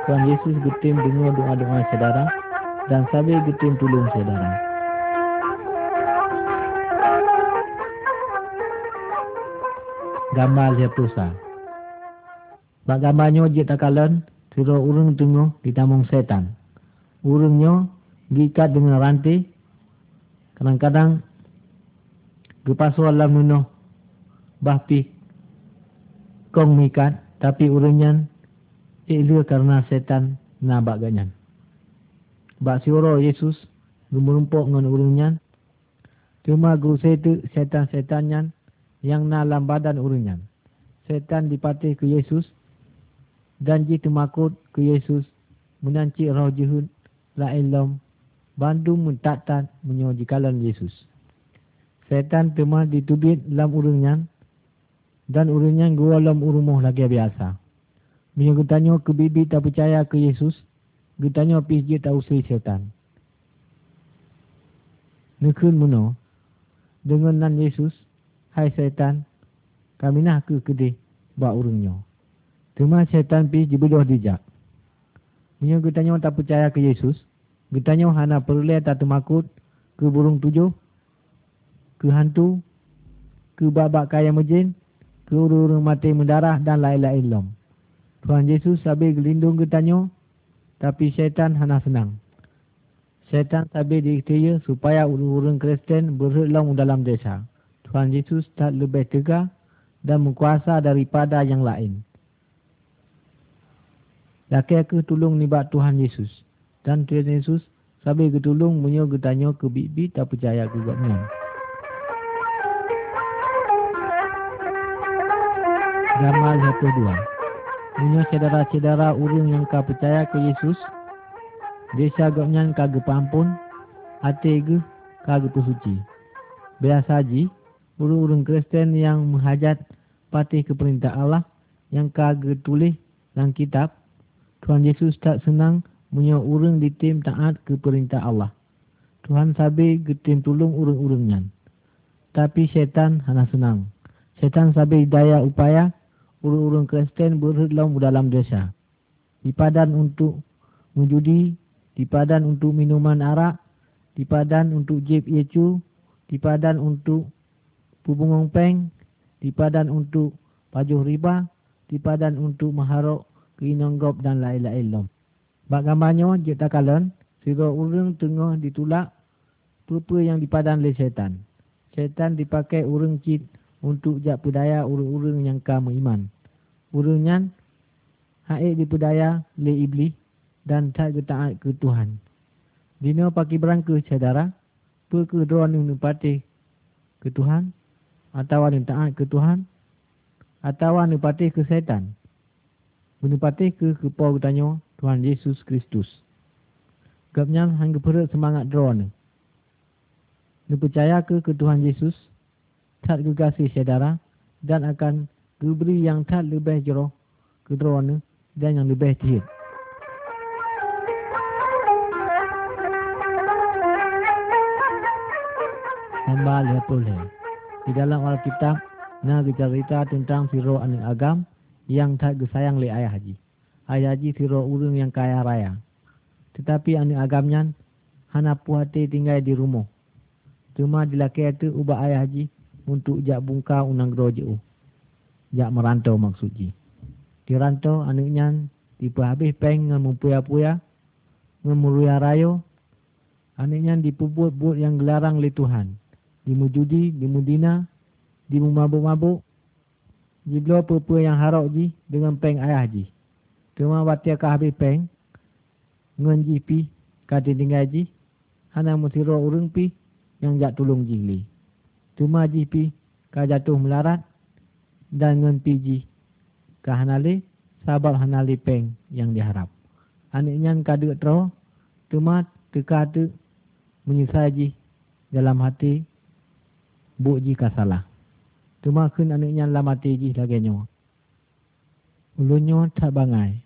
Tuhan Yesus getim dengar doa-doa saudara dan sabi getim tolong saudara. Gambar dia pusa. Bak gambarnya je tak kalen, tiro urung tengok di tamung setan. Urungnya gikat dengan rantai kadang-kadang gepasu Allah menuh bahpi kong mikat tapi urunyan ilu karena setan nabak ganyan. Bak sioro Yesus gemurumpok dengan urunyan cuma guru setu setan-setannya yang nalam badan urunyan. Setan dipatih ke Yesus dan jitu makut ke Yesus menanci roh juhud la ilam Bandung mentak-tak menyojikalan Yesus. Setan temah ditubit dalam urungnya dan urungnya gua dalam urumuh lagi biasa. Bila tanya ke bibi tak percaya ke Yesus, tanya pergi tak usai setan. Nekun muno, dengan nan Yesus, hai setan, kami nak ke kedih buat urungnya. Tema setan pergi jebelah dijak. Bila tanya tak percaya ke Yesus, Bertanya hana perlu tak termakut ke burung tujuh, ke hantu, ke babak kaya majin, ke urung-urung mati mendarah dan lain-lain lom. Tuhan Yesus sabi gelindung bertanya, tapi syaitan hana senang. Syaitan sabi diikhtiyah supaya urung-urung Kristen berhutlang dalam desa. Tuhan Yesus tak lebih tegak dan mengkuasa daripada yang lain. Laki aku tolong nibat Tuhan Yesus dan Tuhan Yesus sambil ketulung menyo getanya ke bibi tak percaya ke gapnya. Gamal satu dua. Menyo saudara-saudara urung yang kau percaya ke Yesus. Desa gapnya kau pampun. Hati ke kau pesuci. Biasa haji. Urung-urung Kristen yang menghajat patih ke perintah Allah. Yang kau tulis dalam kitab. Tuhan Yesus tak senang punya urang di tim taat ke perintah Allah. Tuhan sabi getim tolong urang-urangnya. Tapi syaitan hana senang. Syaitan sabi daya upaya urang-urang Kristen berhidlam dalam desa. Dipadan untuk menjudi, dipadan untuk minuman arak, dipadan untuk jib yecu, dipadan untuk pubungong peng, dipadan untuk pajuh riba, dipadan untuk maharok, keinonggop dan lain-lain. Bak gambarnya, je tak kalan, sehingga urung tengah ditulak, apa yang dipadan oleh syaitan. Syaitan dipakai urung cit untuk jak pedaya urung-urung yang kamu iman. Urungnya, haik dipedaya oleh iblis dan tak ketaat ke Tuhan. Dino pakai berangka saudara, apa ke doa yang nupati ke Tuhan, atau yang taat ke Tuhan, atau yang nupati ke syaitan. Menupati ke kepau tanya, Tuhan Yesus Kristus. Gapnya hangga perut semangat drone. Ni percaya ke ke Tuhan Yesus, tak gegasi saudara, dan akan diberi yang tak lebih jeroh ke drone dan yang lebih tihit. Hamba lihat boleh. Di dalam Alkitab, nak bercerita tentang Firo Aning Agam yang tak disayang oleh ayah haji ayah haji siro urung yang kaya raya. Tetapi anak agamnya hana puhati tinggal di rumah. Cuma dilaki itu ubah ayah haji untuk jak bungka unang gero jauh. Jak merantau maksud ji. Di rantau anaknya tipe habis peng dengan mempuya-puya, ngemuruya rayo, anaknya dipubut-but yang gelarang oleh Tuhan. Dimujudi, dimudina, dimumabuk-mabuk, jiblo apa-apa yang harap ji dengan peng ayah ji. Cuma batia ka habis peng, ngen ji pi, kata tinggal ji, hana musiro urung pi, yang jak tolong jili. Cuma ji pi, ka jatuh melarat, dan ngen pi ji, ka hanali, sabab hanali peng yang diharap. Aniknya ka dek tero, cuma teka tu ji dalam hati, buk ji ka Cuma kun anaknya lah mati ji lagi nyo. Ulunnya tak bangai.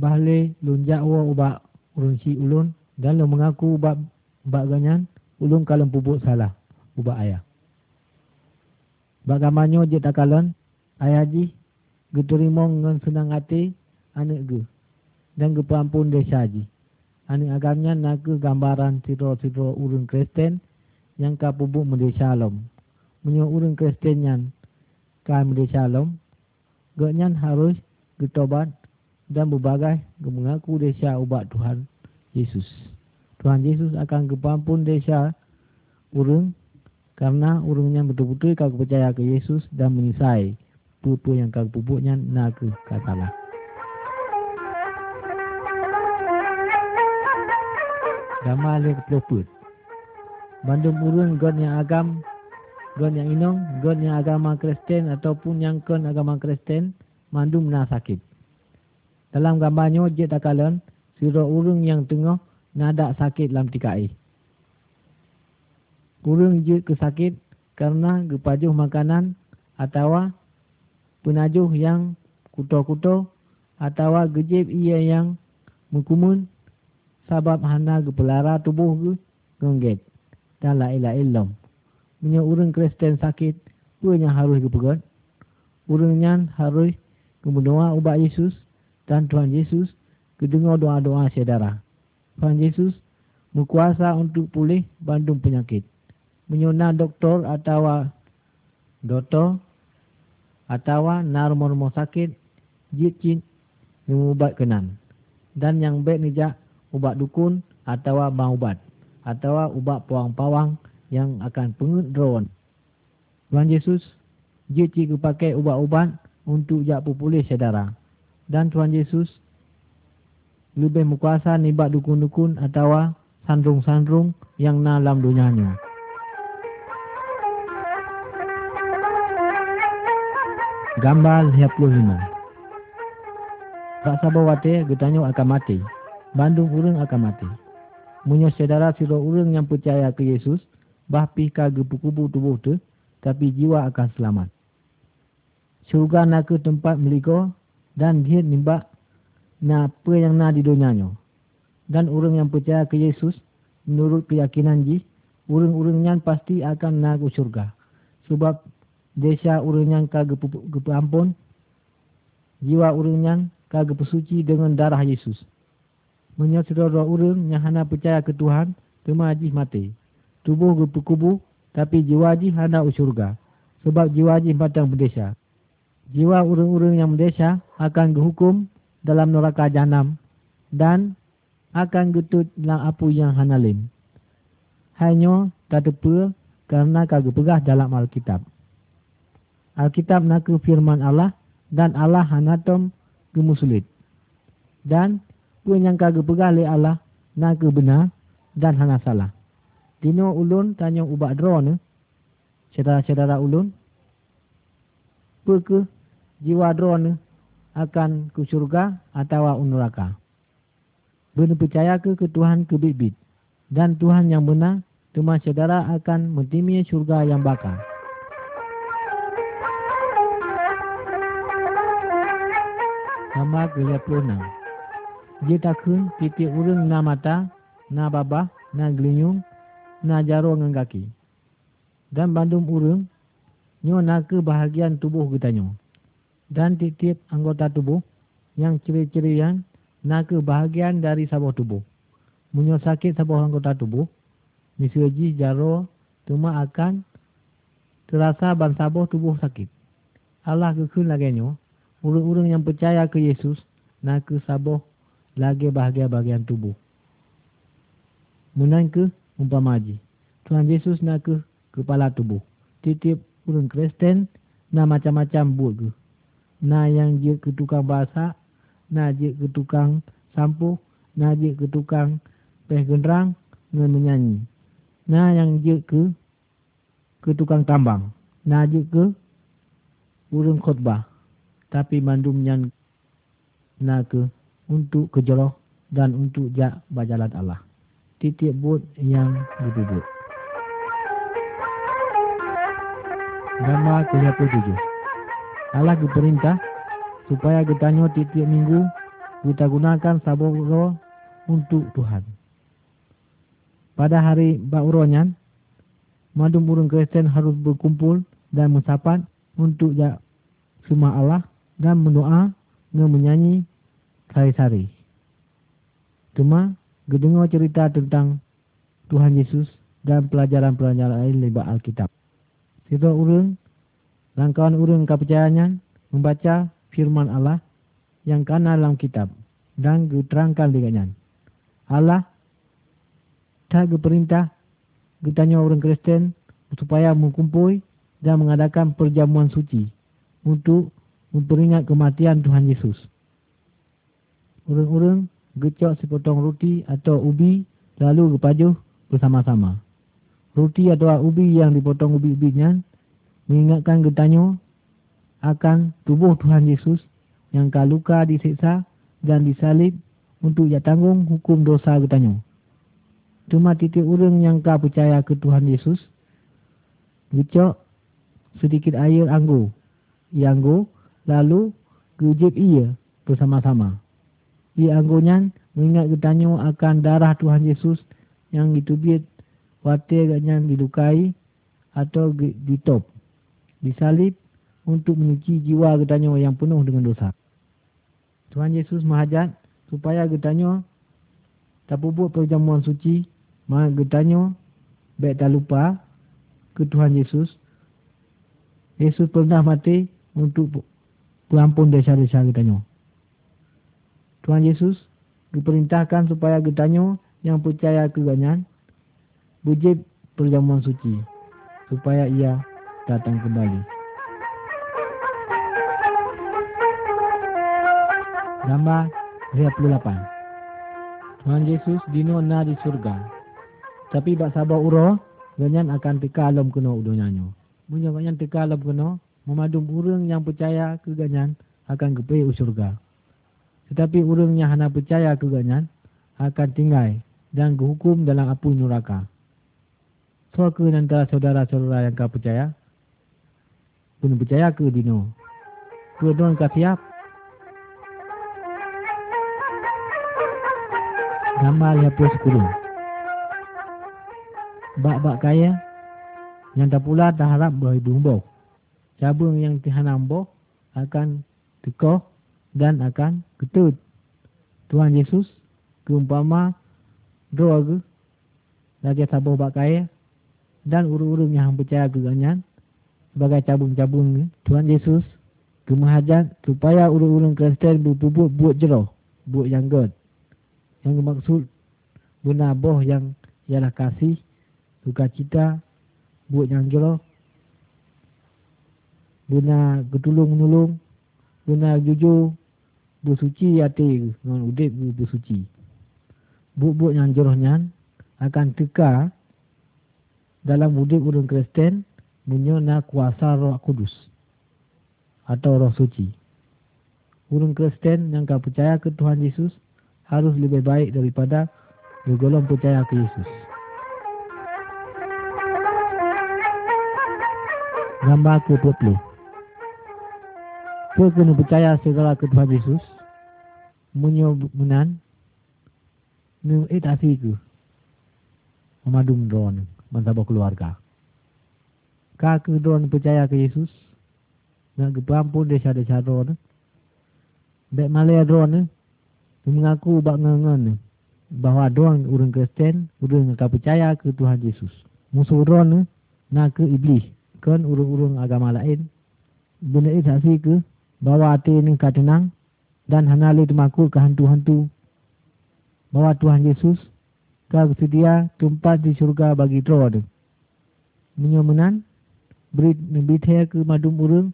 Bahle lunjak wa ubak urun si ulun. Dan lo mengaku ubak ubak ganyan. Ulun kalau pupuk salah. Ubak ayah. Bagaimana je tak kalon. Ayah ji. Geturimong dengan senang hati. Anak ge. Dan kepampun desa ji. Anak agamnya nak gambaran siro-siro urun Kristen. Yang kapubuk mendesa alam punya orang Kristian kami di Shalom, gaknyan harus bertobat dan berbagai mengaku desa ubat Tuhan Yesus. Tuhan Yesus akan kepampun desa urung karena urungnya betul-betul kau percaya ke Yesus dan menyisai pupu yang kau pupuknya nak katalah. Gamal yang keloput. Bandung urung God yang agam Gon yang inong, gon yang agama Kristen ataupun yang kon agama Kristen, mandu mena sakit. Dalam gambarnya, je takalan, siro urung yang tengah, nada sakit dalam tikai. Urung je kesakit karena gepajuh makanan atau penajuh yang kuto-kuto atau gejib ia yang mengkumun sabab hana gepelara tubuh ge gengget dan la ilah illam punya orang Kristen sakit, punya harus kepegat. Orangnya harus kemudian ubat Yesus dan Tuhan Yesus kedengar doa-doa saudara. Tuhan Yesus berkuasa untuk pulih bandung penyakit. Menyona doktor atau doktor atau narmo rumah sakit jit jit mengubat kenan. Dan yang baik nijak ubat dukun atau bang ubat atau ubat pawang-pawang yang akan pengedrawan. Tuhan Yesus dia cikgu pakai ubat-ubat untuk jak pulih saudara. Dan Tuhan Yesus lebih berkuasa nibat dukun-dukun atau sandrung-sandrung yang na dalam dunianya. Gambar 25 Tak sabar wate, getanya akan mati. Bandung urang akan mati. Munya saudara siro urang yang percaya ke Yesus, bahpi ka gepukubu tubuh tu, tapi jiwa akan selamat. Syurga nak ke tempat meliko dan dia nimba na apa yang na di dunianya. Dan orang yang percaya ke Yesus, menurut keyakinan ji, orang-orangnya pasti akan nak ke syurga. Sebab desa orangnya ka gepu ampun, jiwa orangnya ka gepu suci dengan darah Yesus. Menyatakan orang yang hanya percaya ke Tuhan, kemajih mati tubuh kubu tapi jiwa ji hendak usurga. Sebab jiwa ji batang berdesa. Jiwa urung-urung yang berdesa akan dihukum dalam neraka jahanam dan akan getut dalam apu yang hanalim. Hanya tak tepa kerana kagak pegah dalam Alkitab. Alkitab nak firman Allah dan Allah hanatom kemusulit. Dan pun yang kagak pegah oleh Allah nak benar dan hana salah. Dino ulun tanya ubat dro ni. Saudara-saudara ulun. Apa jiwa dro ni akan ke syurga atau unuraka. Benar percaya ke ke Tuhan ke bibit. Dan Tuhan yang benar, teman saudara akan mentimi syurga yang bakal. Nama gelia punang. Dia takun titik urung na mata, na babah, na gelinyung, na jaro dengan kaki. Dan bandum urung, nyo nak ke bahagian tubuh kita nyo. Dan tiap-tiap anggota tubuh, yang ciri-ciri yang nak ke bahagian dari sabah tubuh. Menyo sakit sabah anggota tubuh, misalnya jaro, cuma akan terasa ban sabuh tubuh sakit. Allah kekun laganya, urang-urang yang percaya ke Yesus, nak ke sabuh lagi bahagia-bahagian tubuh. Menang ke umpama. Tuhan Yesus nak ke kepala tubuh. Titip urang Kristen na macam-macam buat ke. Na yang je ke tukang bahasa, na je ke tukang sampuh, na je ke tukang peh genderang, dengan menyanyi. Na yang je ke ke tukang tambang. Na je ke urang khutbah. Tapi mandum yang na ke untuk kejeroh dan untuk jak bajalan Allah titik bot yang ditutup. Gambar ke-27 Allah diperintah supaya kita nyok titik minggu kita gunakan sabuk roh untuk Tuhan. Pada hari bauronya, madum urung Kristen harus berkumpul dan mensapat untuk jak semua Allah dan mendoa dan menyanyi sari-sari. Cuma Gedengar cerita tentang Tuhan Yesus dan pelajaran-pelajaran lain lewat Alkitab. Sito urung, rangkauan urung kepercayaannya membaca firman Allah yang kena dalam kitab dan diterangkan dengannya. Allah tak perintah ditanya orang Kristen supaya mengumpul dan mengadakan perjamuan suci untuk memperingat kematian Tuhan Yesus. Urung-urung gecok sepotong roti atau ubi lalu gepajuh bersama-sama. Roti atau ubi yang dipotong ubi-ubinya mengingatkan getanyo akan tubuh Tuhan Yesus yang kaluka disiksa dan disalib untuk ia tanggung hukum dosa getanyo. Cuma titik urung yang kau percaya ke Tuhan Yesus, gecok sedikit air anggur. Ianggur lalu gejip ia bersama-sama. Di anggunnya mengingat ketanyo akan darah Tuhan Yesus yang ditubit watir agaknya dilukai atau ditop. Disalib untuk menyuci jiwa ketanyo yang penuh dengan dosa. Tuhan Yesus menghajat supaya ketanyo tak pupuk perjamuan suci. Maka ketanyo baik tak lupa ke Tuhan Yesus. Yesus pernah mati untuk perampun desa-desa ketanyo. Tuhan Yesus diperintahkan supaya getanyo yang percaya keganyan bujib perjamuan suci supaya ia datang kembali. Gambar 28 Tuhan Yesus dino na di surga. Tapi bak sabar uro, ganyan akan teka alam kena udonyanyo. Munya ganyan teka alam kena, memadum urang yang percaya ke ganyan akan kepai surga. Tetapi orang yang hanya percaya keganyan akan tinggal dan dihukum dalam api neraka. Ke antara saudara-saudara yang kau percaya? Pun percaya ke dino? Ke don kau siap? Nama lihat pun sepuluh. Bak-bak kaya yang tak pula tak harap beribu boh. Cabang yang tihanam boh akan tekoh dan akan ketut. Tuhan Yesus keumpama doa lagi sabar bak kaya dan urung-urung yang percaya keganyan sebagai cabung-cabung Tuhan Yesus kemahajat supaya urung-urung Kristen berpupuk buat jeroh buat yang God yang maksud guna boh yang ialah kasih suka cita buat yang jeroh guna ketulung menolong guna jujur bersuci hati dengan udip bersuci. Buk-buk yang jerohnya akan teka dalam udip orang Kristen menyona kuasa roh kudus atau roh suci. Orang Kristen yang kau percaya ke Tuhan Yesus harus lebih baik daripada bergolong percaya ke Yesus. Gambar ke-20 Kau kena percaya segala ke Tuhan Yesus. Munyo menan. Ni eh tak ke. Memadum drone. Mansabah keluarga. Kau ke drone percaya ke Yesus. Nak ke perampun desa-desa drone. Baik malaya drone. Mengaku bak ngengen. Bahawa drone orang Kristen. Orang yang percaya ke Tuhan Yesus. Musuh drone. Nak ke iblis. kon urung-urung agama lain. Benda saksi ke bawa hati ini kau tenang dan hanali temakul ke hantu-hantu. Bawa Tuhan Yesus kau sedia tempat di syurga bagi teror. Menyomenan beri nembithaya ke madum urung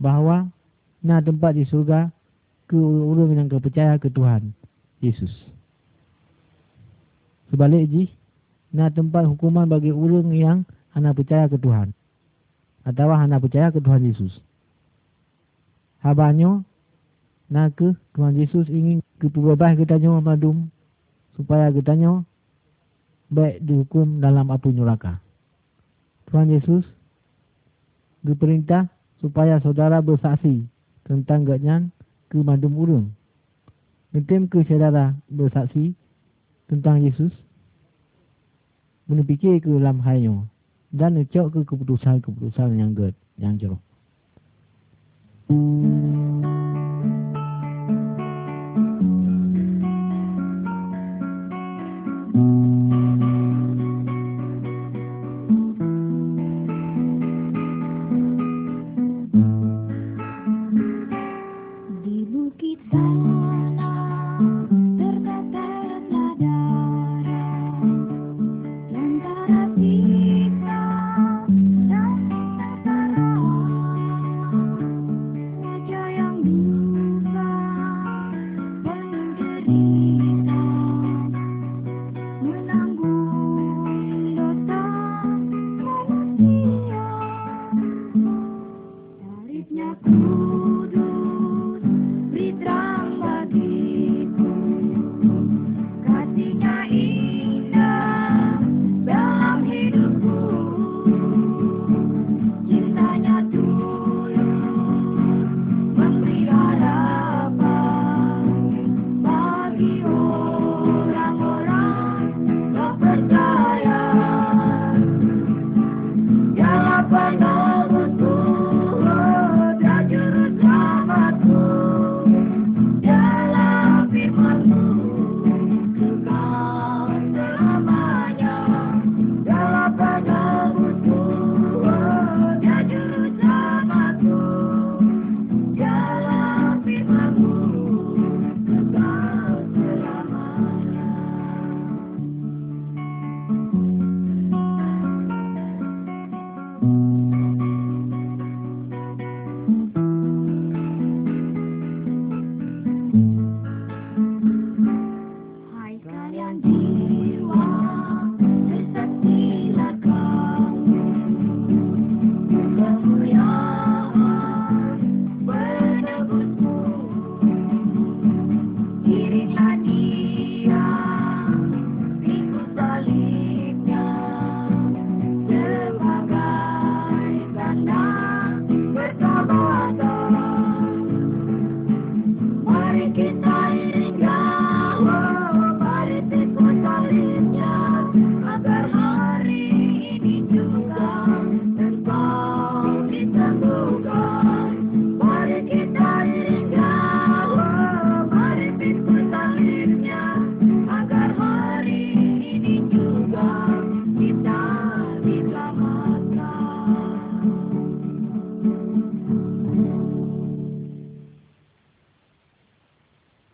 bahawa na tempat di syurga ke urung yang kau percaya ke Tuhan Yesus. Sebalik ji, na tempat hukuman bagi urung yang hana percaya ke Tuhan. Atau hana percaya ke Tuhan Yesus. Habanyo, na ke Tuhan Yesus ingin ke pebebas kita nyo madum supaya kita nyo baik dihukum dalam api neraka. Tuhan Yesus diperintah supaya saudara bersaksi tentang ganyan ke madum urung. Nanti ke saudara bersaksi tentang Yesus. Menepikir ke dalam hayo. Dan ucap ke keputusan-keputusan yang good, yang jeruk. 嗯